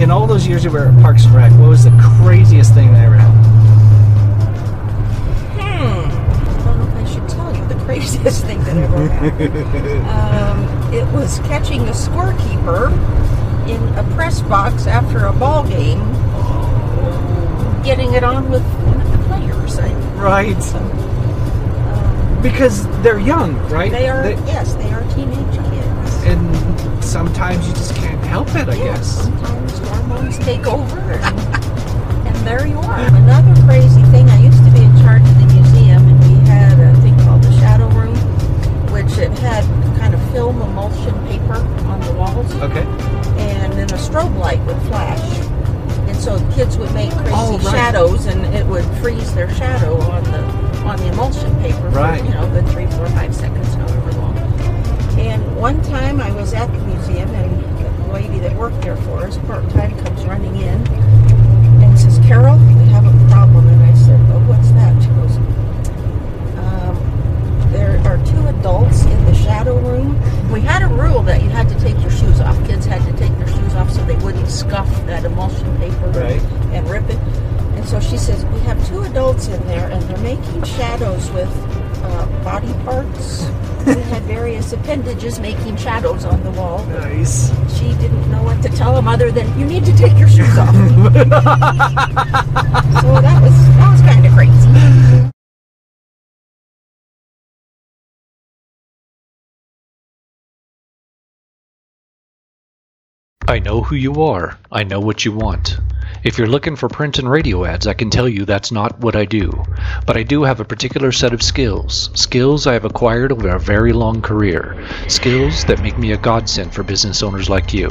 in all those years you were at Parks and Rec, what was the craziest thing that ever happened? Hmm. I don't know if I should tell you the craziest thing that ever happened. um, it was catching a scorekeeper in a press box after a ball game, getting it on with one of the players. I, Right. um, Because they're young, right? they are, yes, they are teenage kids. and sometimes you just can't help it, I Yeah, guess. Sometimes hormones take over, and, there you are. Another crazy thing. I used to be in charge of the museum, and we had a thing called the shadow room, which it had kind of film emulsion paper on the walls, Okay. and then a strobe light would flash, and so kids would make oh, crazy Oh, right. shadows, and it would freeze their shadow on the on the emulsion paper Right. for you know the three, four, five seconds, however long. And one time I was at the museum and that there for us part time comes running in and says, Carol, we have a problem. And I said, Oh, what's that? She goes, um, There are two adults in the shadow room. We had a rule that you had to take your shoes off. Kids had to take their shoes off so they wouldn't scuff that emulsion paper Right. and rip it. And so she says, We have two adults in there and they're making shadows with uh, body parts. we had various appendages making shadows on the wall. Nice. Tell them other than, You need to take your shoes off. so that was, that was kind of crazy. I know who you are. I know what you want. If you're looking for print and radio ads, I can tell you that's not what I do. But I do have a particular set of skills. Skills I have acquired over a very long career. Skills that make me a godsend for business owners like you.